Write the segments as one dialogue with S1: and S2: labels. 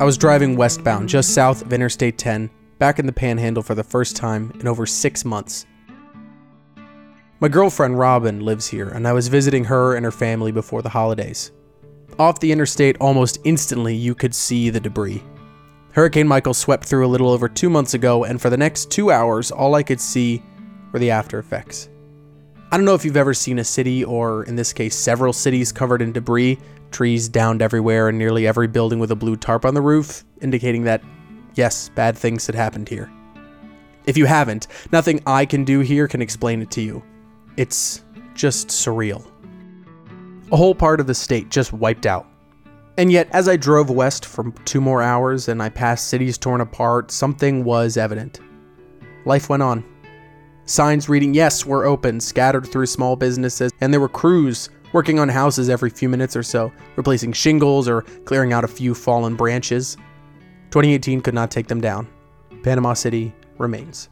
S1: I was driving westbound just south of Interstate 10, back in the panhandle for the first time in over six months. My girlfriend Robin lives here, and I was visiting her and her family before the holidays. Off the interstate, almost instantly, you could see the debris. Hurricane Michael swept through a little over two months ago, and for the next two hours, all I could see were the after effects. I don't know if you've ever seen a city, or in this case, several cities covered in debris, trees downed everywhere, and nearly every building with a blue tarp on the roof, indicating that, yes, bad things had happened here. If you haven't, nothing I can do here can explain it to you. It's just surreal. A whole part of the state just wiped out. And yet, as I drove west for two more hours and I passed cities torn apart, something was evident. Life went on. Signs reading, yes, we're open, scattered through small businesses, and there were crews working on houses every few minutes or so, replacing shingles or clearing out a few fallen branches. 2018 could not take them down. Panama City remains.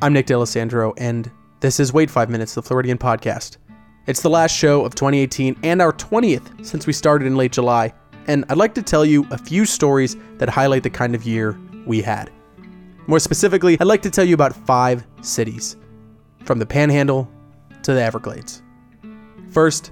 S1: I'm Nick D'Alessandro, and this is Wait 5 Minutes, the Floridian podcast. It's the last show of 2018 and our 20th since we started in late July, and I'd like to tell you a few stories that highlight the kind of year we had. More specifically, I'd like to tell you about five cities, from the Panhandle to the Everglades. First,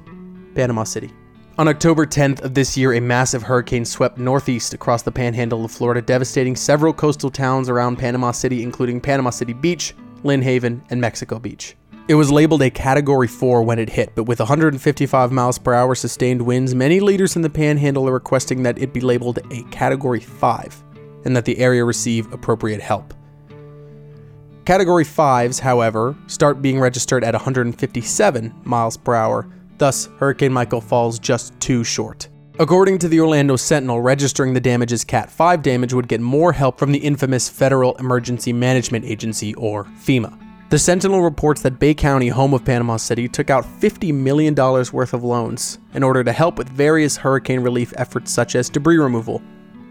S1: Panama City. On October 10th of this year, a massive hurricane swept northeast across the panhandle of Florida, devastating several coastal towns around Panama City, including Panama City Beach, Lynn Haven, and Mexico Beach. It was labeled a Category 4 when it hit, but with 155 miles per hour sustained winds, many leaders in the panhandle are requesting that it be labeled a Category 5 and that the area receive appropriate help. Category 5s, however, start being registered at 157 miles per hour, thus, Hurricane Michael falls just too short. According to the Orlando Sentinel, registering the damage as Cat 5 damage would get more help from the infamous Federal Emergency Management Agency, or FEMA. The Sentinel reports that Bay County, home of Panama City, took out $50 million worth of loans in order to help with various hurricane relief efforts such as debris removal.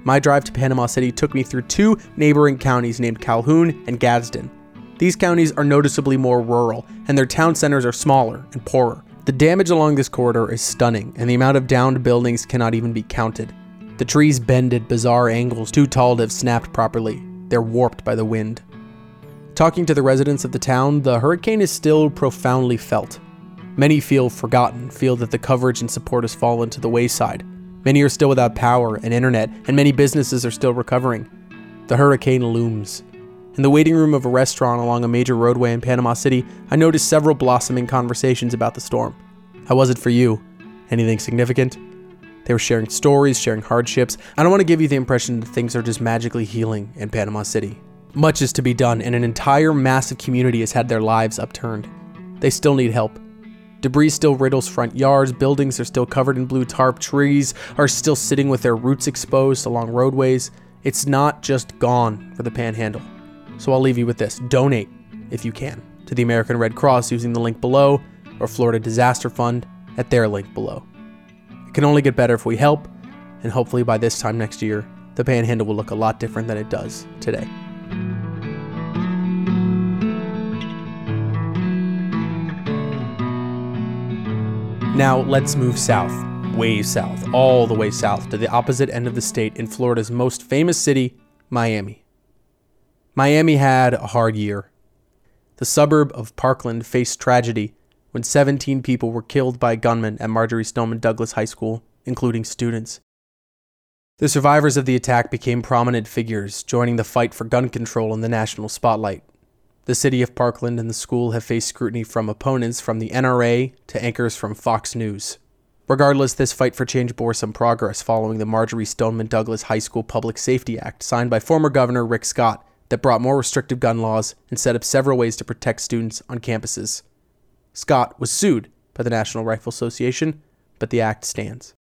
S1: My drive to Panama City took me through two neighboring counties named Calhoun and Gadsden. These counties are noticeably more rural, and their town centers are smaller and poorer. The damage along this corridor is stunning, and the amount of downed buildings cannot even be counted. The trees bend at bizarre angles too tall to have snapped properly. They're warped by the wind. Talking to the residents of the town, the hurricane is still profoundly felt. Many feel forgotten, feel that the coverage and support has fallen to the wayside. Many are still without power and internet, and many businesses are still recovering. The hurricane looms. In the waiting room of a restaurant along a major roadway in Panama City, I noticed several blossoming conversations about the storm. How was it for you? Anything significant? They were sharing stories, sharing hardships. I don't want to give you the impression that things are just magically healing in Panama City. Much is to be done, and an entire massive community has had their lives upturned. They still need help. Debris still riddles front yards, buildings are still covered in blue tarp, trees are still sitting with their roots exposed along roadways. It's not just gone for the panhandle. So I'll leave you with this donate, if you can, to the American Red Cross using the link below, or Florida Disaster Fund at their link below. It can only get better if we help, and hopefully by this time next year, the panhandle will look a lot different than it does today. Now let's move south, way south, all the way south to the opposite end of the state in Florida's most famous city, Miami. Miami had a hard year. The suburb of Parkland faced tragedy when 17 people were killed by gunmen at Marjory Stoneman Douglas High School, including students. The survivors of the attack became prominent figures, joining the fight for gun control in the national spotlight. The city of Parkland and the school have faced scrutiny from opponents from the NRA to anchors from Fox News. Regardless, this fight for change bore some progress following the Marjory Stoneman Douglas High School Public Safety Act signed by former Governor Rick Scott that brought more restrictive gun laws and set up several ways to protect students on campuses. Scott was sued by the National Rifle Association, but the act stands.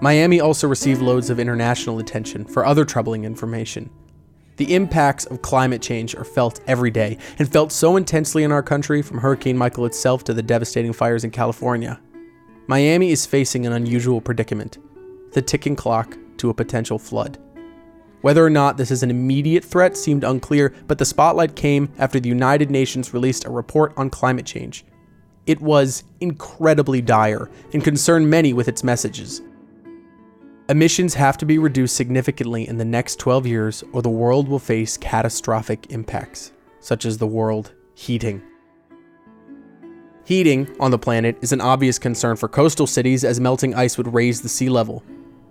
S1: Miami also received loads of international attention for other troubling information. The impacts of climate change are felt every day and felt so intensely in our country from Hurricane Michael itself to the devastating fires in California. Miami is facing an unusual predicament the ticking clock to a potential flood. Whether or not this is an immediate threat seemed unclear, but the spotlight came after the United Nations released a report on climate change. It was incredibly dire and concerned many with its messages. Emissions have to be reduced significantly in the next 12 years, or the world will face catastrophic impacts, such as the world heating. Heating on the planet is an obvious concern for coastal cities as melting ice would raise the sea level.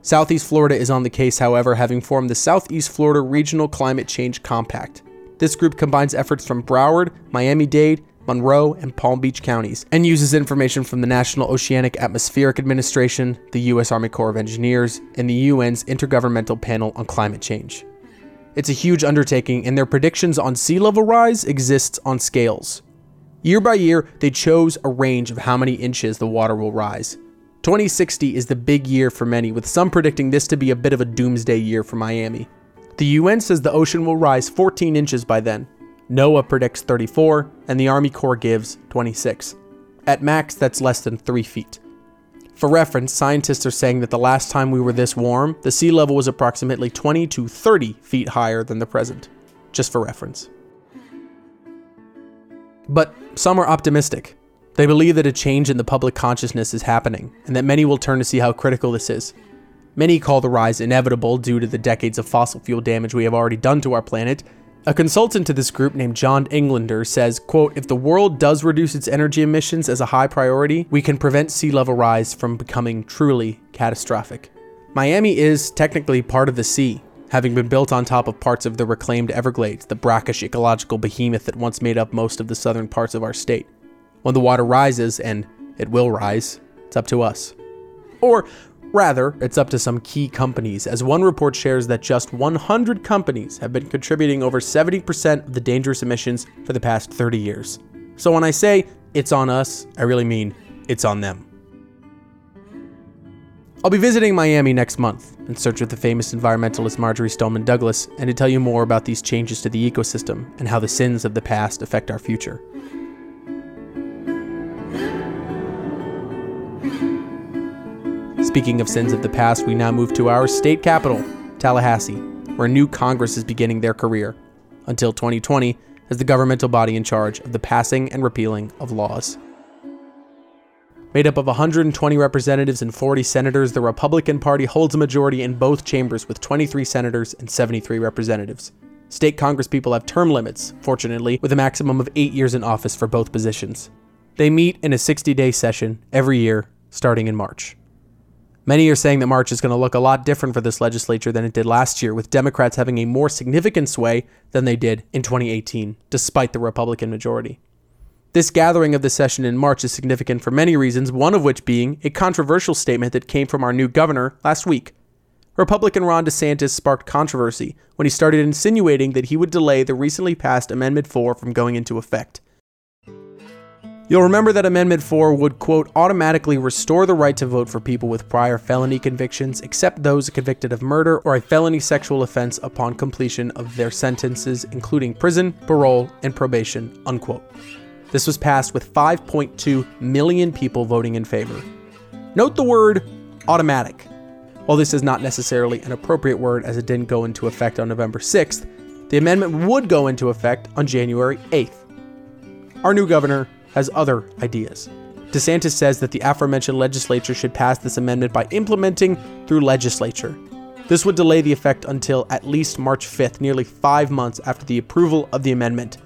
S1: Southeast Florida is on the case, however, having formed the Southeast Florida Regional Climate Change Compact. This group combines efforts from Broward, Miami Dade, Monroe, and Palm Beach counties, and uses information from the National Oceanic Atmospheric Administration, the U.S. Army Corps of Engineers, and the UN's Intergovernmental Panel on Climate Change. It's a huge undertaking, and their predictions on sea level rise exists on scales. Year by year, they chose a range of how many inches the water will rise. 2060 is the big year for many, with some predicting this to be a bit of a doomsday year for Miami. The UN says the ocean will rise 14 inches by then, NOAA predicts 34, and the Army Corps gives 26. At max, that's less than 3 feet. For reference, scientists are saying that the last time we were this warm, the sea level was approximately 20 to 30 feet higher than the present. Just for reference. But some are optimistic. They believe that a change in the public consciousness is happening, and that many will turn to see how critical this is. Many call the rise inevitable due to the decades of fossil fuel damage we have already done to our planet, a consultant to this group named John Englander says, quote, if the world does reduce its energy emissions as a high priority, we can prevent sea level rise from becoming truly catastrophic. Miami is technically part of the sea, having been built on top of parts of the reclaimed Everglades, the brackish ecological behemoth that once made up most of the southern parts of our state. When the water rises, and it will rise, it's up to us. Or Rather, it's up to some key companies, as one report shares that just 100 companies have been contributing over 70% of the dangerous emissions for the past 30 years. So when I say it's on us, I really mean it's on them. I'll be visiting Miami next month in search of the famous environmentalist Marjory Stoneman Douglas and to tell you more about these changes to the ecosystem and how the sins of the past affect our future. Speaking of sins of the past, we now move to our state capital, Tallahassee, where new Congress is beginning their career, until 2020 as the governmental body in charge of the passing and repealing of laws. Made up of 120 representatives and 40 senators, the Republican Party holds a majority in both chambers with 23 senators and 73 representatives. State congresspeople have term limits, fortunately, with a maximum of eight years in office for both positions. They meet in a 60 day session every year, starting in March. Many are saying that March is going to look a lot different for this legislature than it did last year, with Democrats having a more significant sway than they did in 2018, despite the Republican majority. This gathering of the session in March is significant for many reasons, one of which being a controversial statement that came from our new governor last week. Republican Ron DeSantis sparked controversy when he started insinuating that he would delay the recently passed Amendment 4 from going into effect. You'll remember that Amendment 4 would, quote, automatically restore the right to vote for people with prior felony convictions, except those convicted of murder or a felony sexual offense upon completion of their sentences, including prison, parole, and probation, unquote. This was passed with 5.2 million people voting in favor. Note the word automatic. While this is not necessarily an appropriate word as it didn't go into effect on November 6th, the amendment would go into effect on January 8th. Our new governor, has other ideas. DeSantis says that the aforementioned legislature should pass this amendment by implementing through legislature. This would delay the effect until at least March 5th, nearly five months after the approval of the amendment.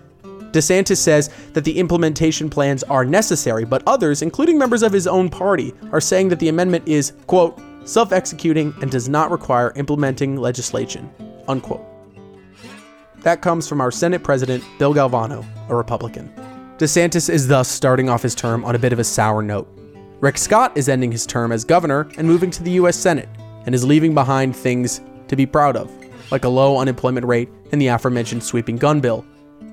S1: DeSantis says that the implementation plans are necessary, but others, including members of his own party, are saying that the amendment is, quote, self executing and does not require implementing legislation, unquote. That comes from our Senate President, Bill Galvano, a Republican. DeSantis is thus starting off his term on a bit of a sour note. Rick Scott is ending his term as governor and moving to the U.S. Senate, and is leaving behind things to be proud of, like a low unemployment rate and the aforementioned sweeping gun bill.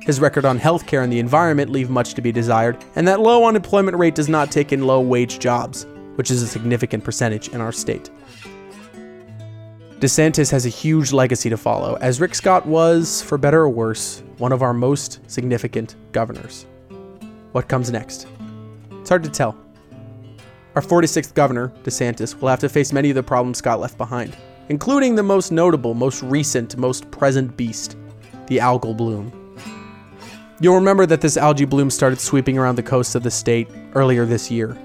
S1: His record on healthcare and the environment leave much to be desired, and that low unemployment rate does not take in low wage jobs, which is a significant percentage in our state. DeSantis has a huge legacy to follow, as Rick Scott was, for better or worse, one of our most significant governors. What comes next? It's hard to tell. Our 46th governor, DeSantis, will have to face many of the problems Scott left behind. including the most notable, most recent, most present beast, the algal bloom. You'll remember that this algae bloom started sweeping around the coast of the state earlier this year.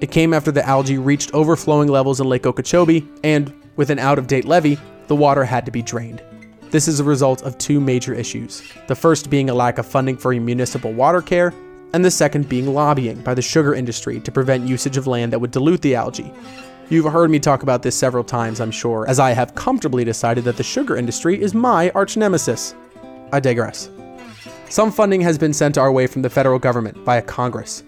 S1: It came after the algae reached overflowing levels in Lake Okeechobee, and with an out of date levee, the water had to be drained. This is a result of two major issues the first being a lack of funding for municipal water care, and the second being lobbying by the sugar industry to prevent usage of land that would dilute the algae. You've heard me talk about this several times, I'm sure, as I have comfortably decided that the sugar industry is my arch nemesis. I digress. Some funding has been sent our way from the federal government via Congress.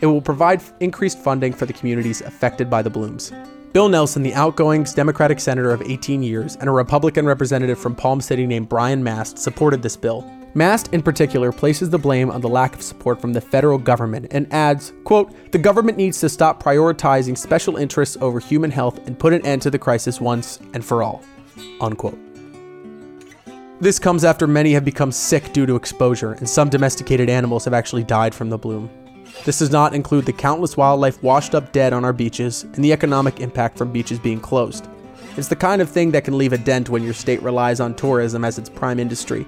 S1: It will provide increased funding for the communities affected by the blooms. Bill Nelson, the outgoing Democratic senator of 18 years and a Republican representative from Palm City named Brian Mast, supported this bill. Mast, in particular, places the blame on the lack of support from the federal government and adds, quote, "The government needs to stop prioritizing special interests over human health and put an end to the crisis once and for all." Unquote. This comes after many have become sick due to exposure, and some domesticated animals have actually died from the bloom. This does not include the countless wildlife washed up dead on our beaches and the economic impact from beaches being closed. It's the kind of thing that can leave a dent when your state relies on tourism as its prime industry.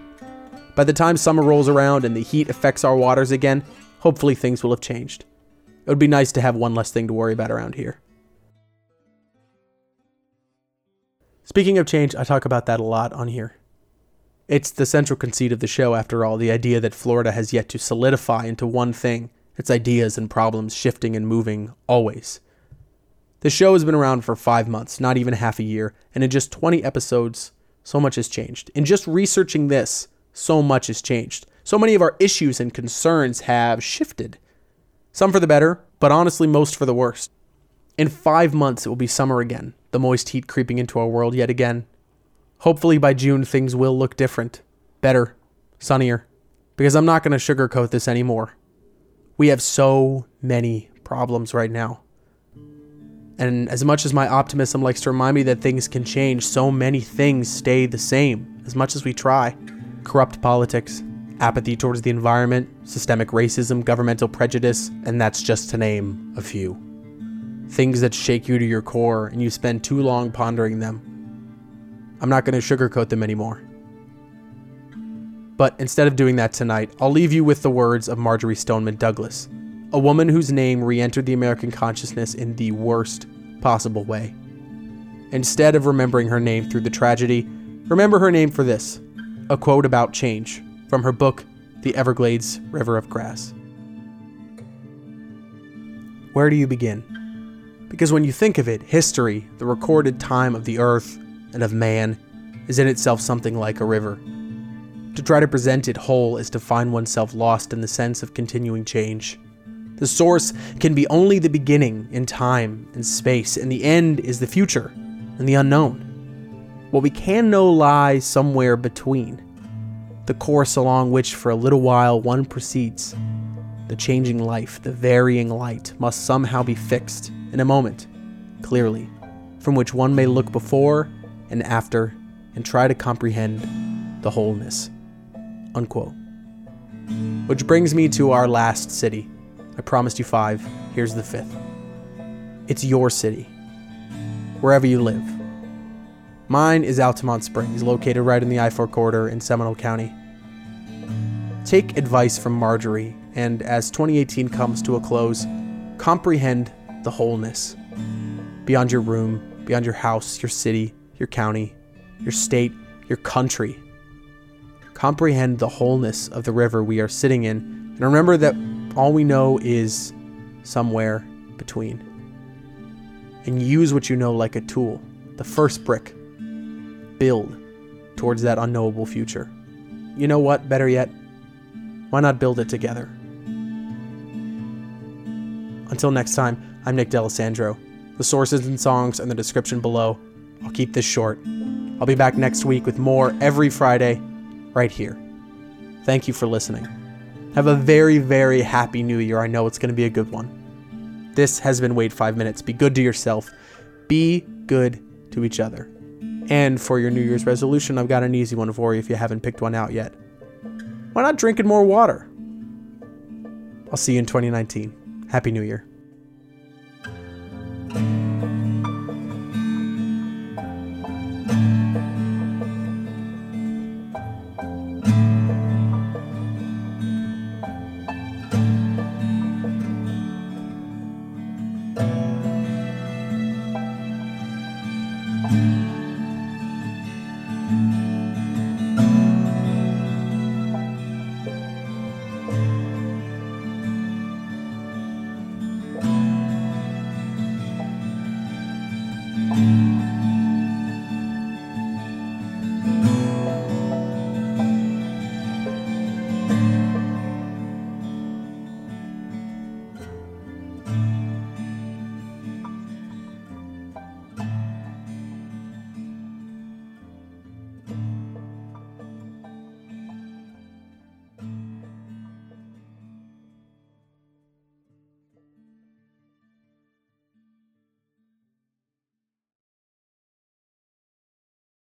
S1: By the time summer rolls around and the heat affects our waters again, hopefully things will have changed. It would be nice to have one less thing to worry about around here. Speaking of change, I talk about that a lot on here. It's the central conceit of the show, after all, the idea that Florida has yet to solidify into one thing, its ideas and problems shifting and moving always. The show has been around for five months, not even half a year, and in just 20 episodes, so much has changed. In just researching this, so much has changed. So many of our issues and concerns have shifted. Some for the better, but honestly, most for the worst. In five months, it will be summer again, the moist heat creeping into our world yet again, Hopefully by June, things will look different, better, sunnier, because I'm not going to sugarcoat this anymore. We have so many problems right now. And as much as my optimism likes to remind me that things can change, so many things stay the same, as much as we try. Corrupt politics, apathy towards the environment, systemic racism, governmental prejudice, and that's just to name a few. Things that shake you to your core and you spend too long pondering them. I'm not going to sugarcoat them anymore. But instead of doing that tonight, I'll leave you with the words of Marjory Stoneman Douglas, a woman whose name re entered the American consciousness in the worst possible way. Instead of remembering her name through the tragedy, remember her name for this a quote about change from her book, The Everglades River of Grass. Where do you begin? Because when you think of it, history, the recorded time of the earth, and of man is in itself something like a river. To try to present it whole is to find oneself lost in the sense of continuing change. The source can be only the beginning in time and space, and the end is the future and the unknown. What we can know lies somewhere between, the course along which for a little while one proceeds. The changing life, the varying light, must somehow be fixed in a moment, clearly, from which one may look before and after and try to comprehend the wholeness. Unquote. Which brings me to our last city. I promised you five, here's the fifth. It's your city, wherever you live. Mine is Altamonte Springs, located right in the I 4 corridor in Seminole County. Take advice from Marjory, and as 2018 comes to a close, comprehend the wholeness. Beyond your room, beyond your house, your city, your county, your state, your country. Comprehend the wholeness of the river we are sitting in, and remember that all we know is somewhere between. And use what you know like a tool, the first brick. Build towards that unknowable future. You know what? Better yet, why not build it together? Until next time, I'm Nick D'Alessandro. The sources and songs in the description below. I'll keep this short. I'll be back next week with more every Friday, right here. Thank you for listening. Have a very, very happy new year. I know it's going to be a good one. This has been Wait 5 Minutes. Be good to yourself, be good to each other. And for your New Year's mm. resolution, I've got an easy one for you if you haven't picked one out yet. Why not drinking more water? I'll see you in 2019. Happy New Year.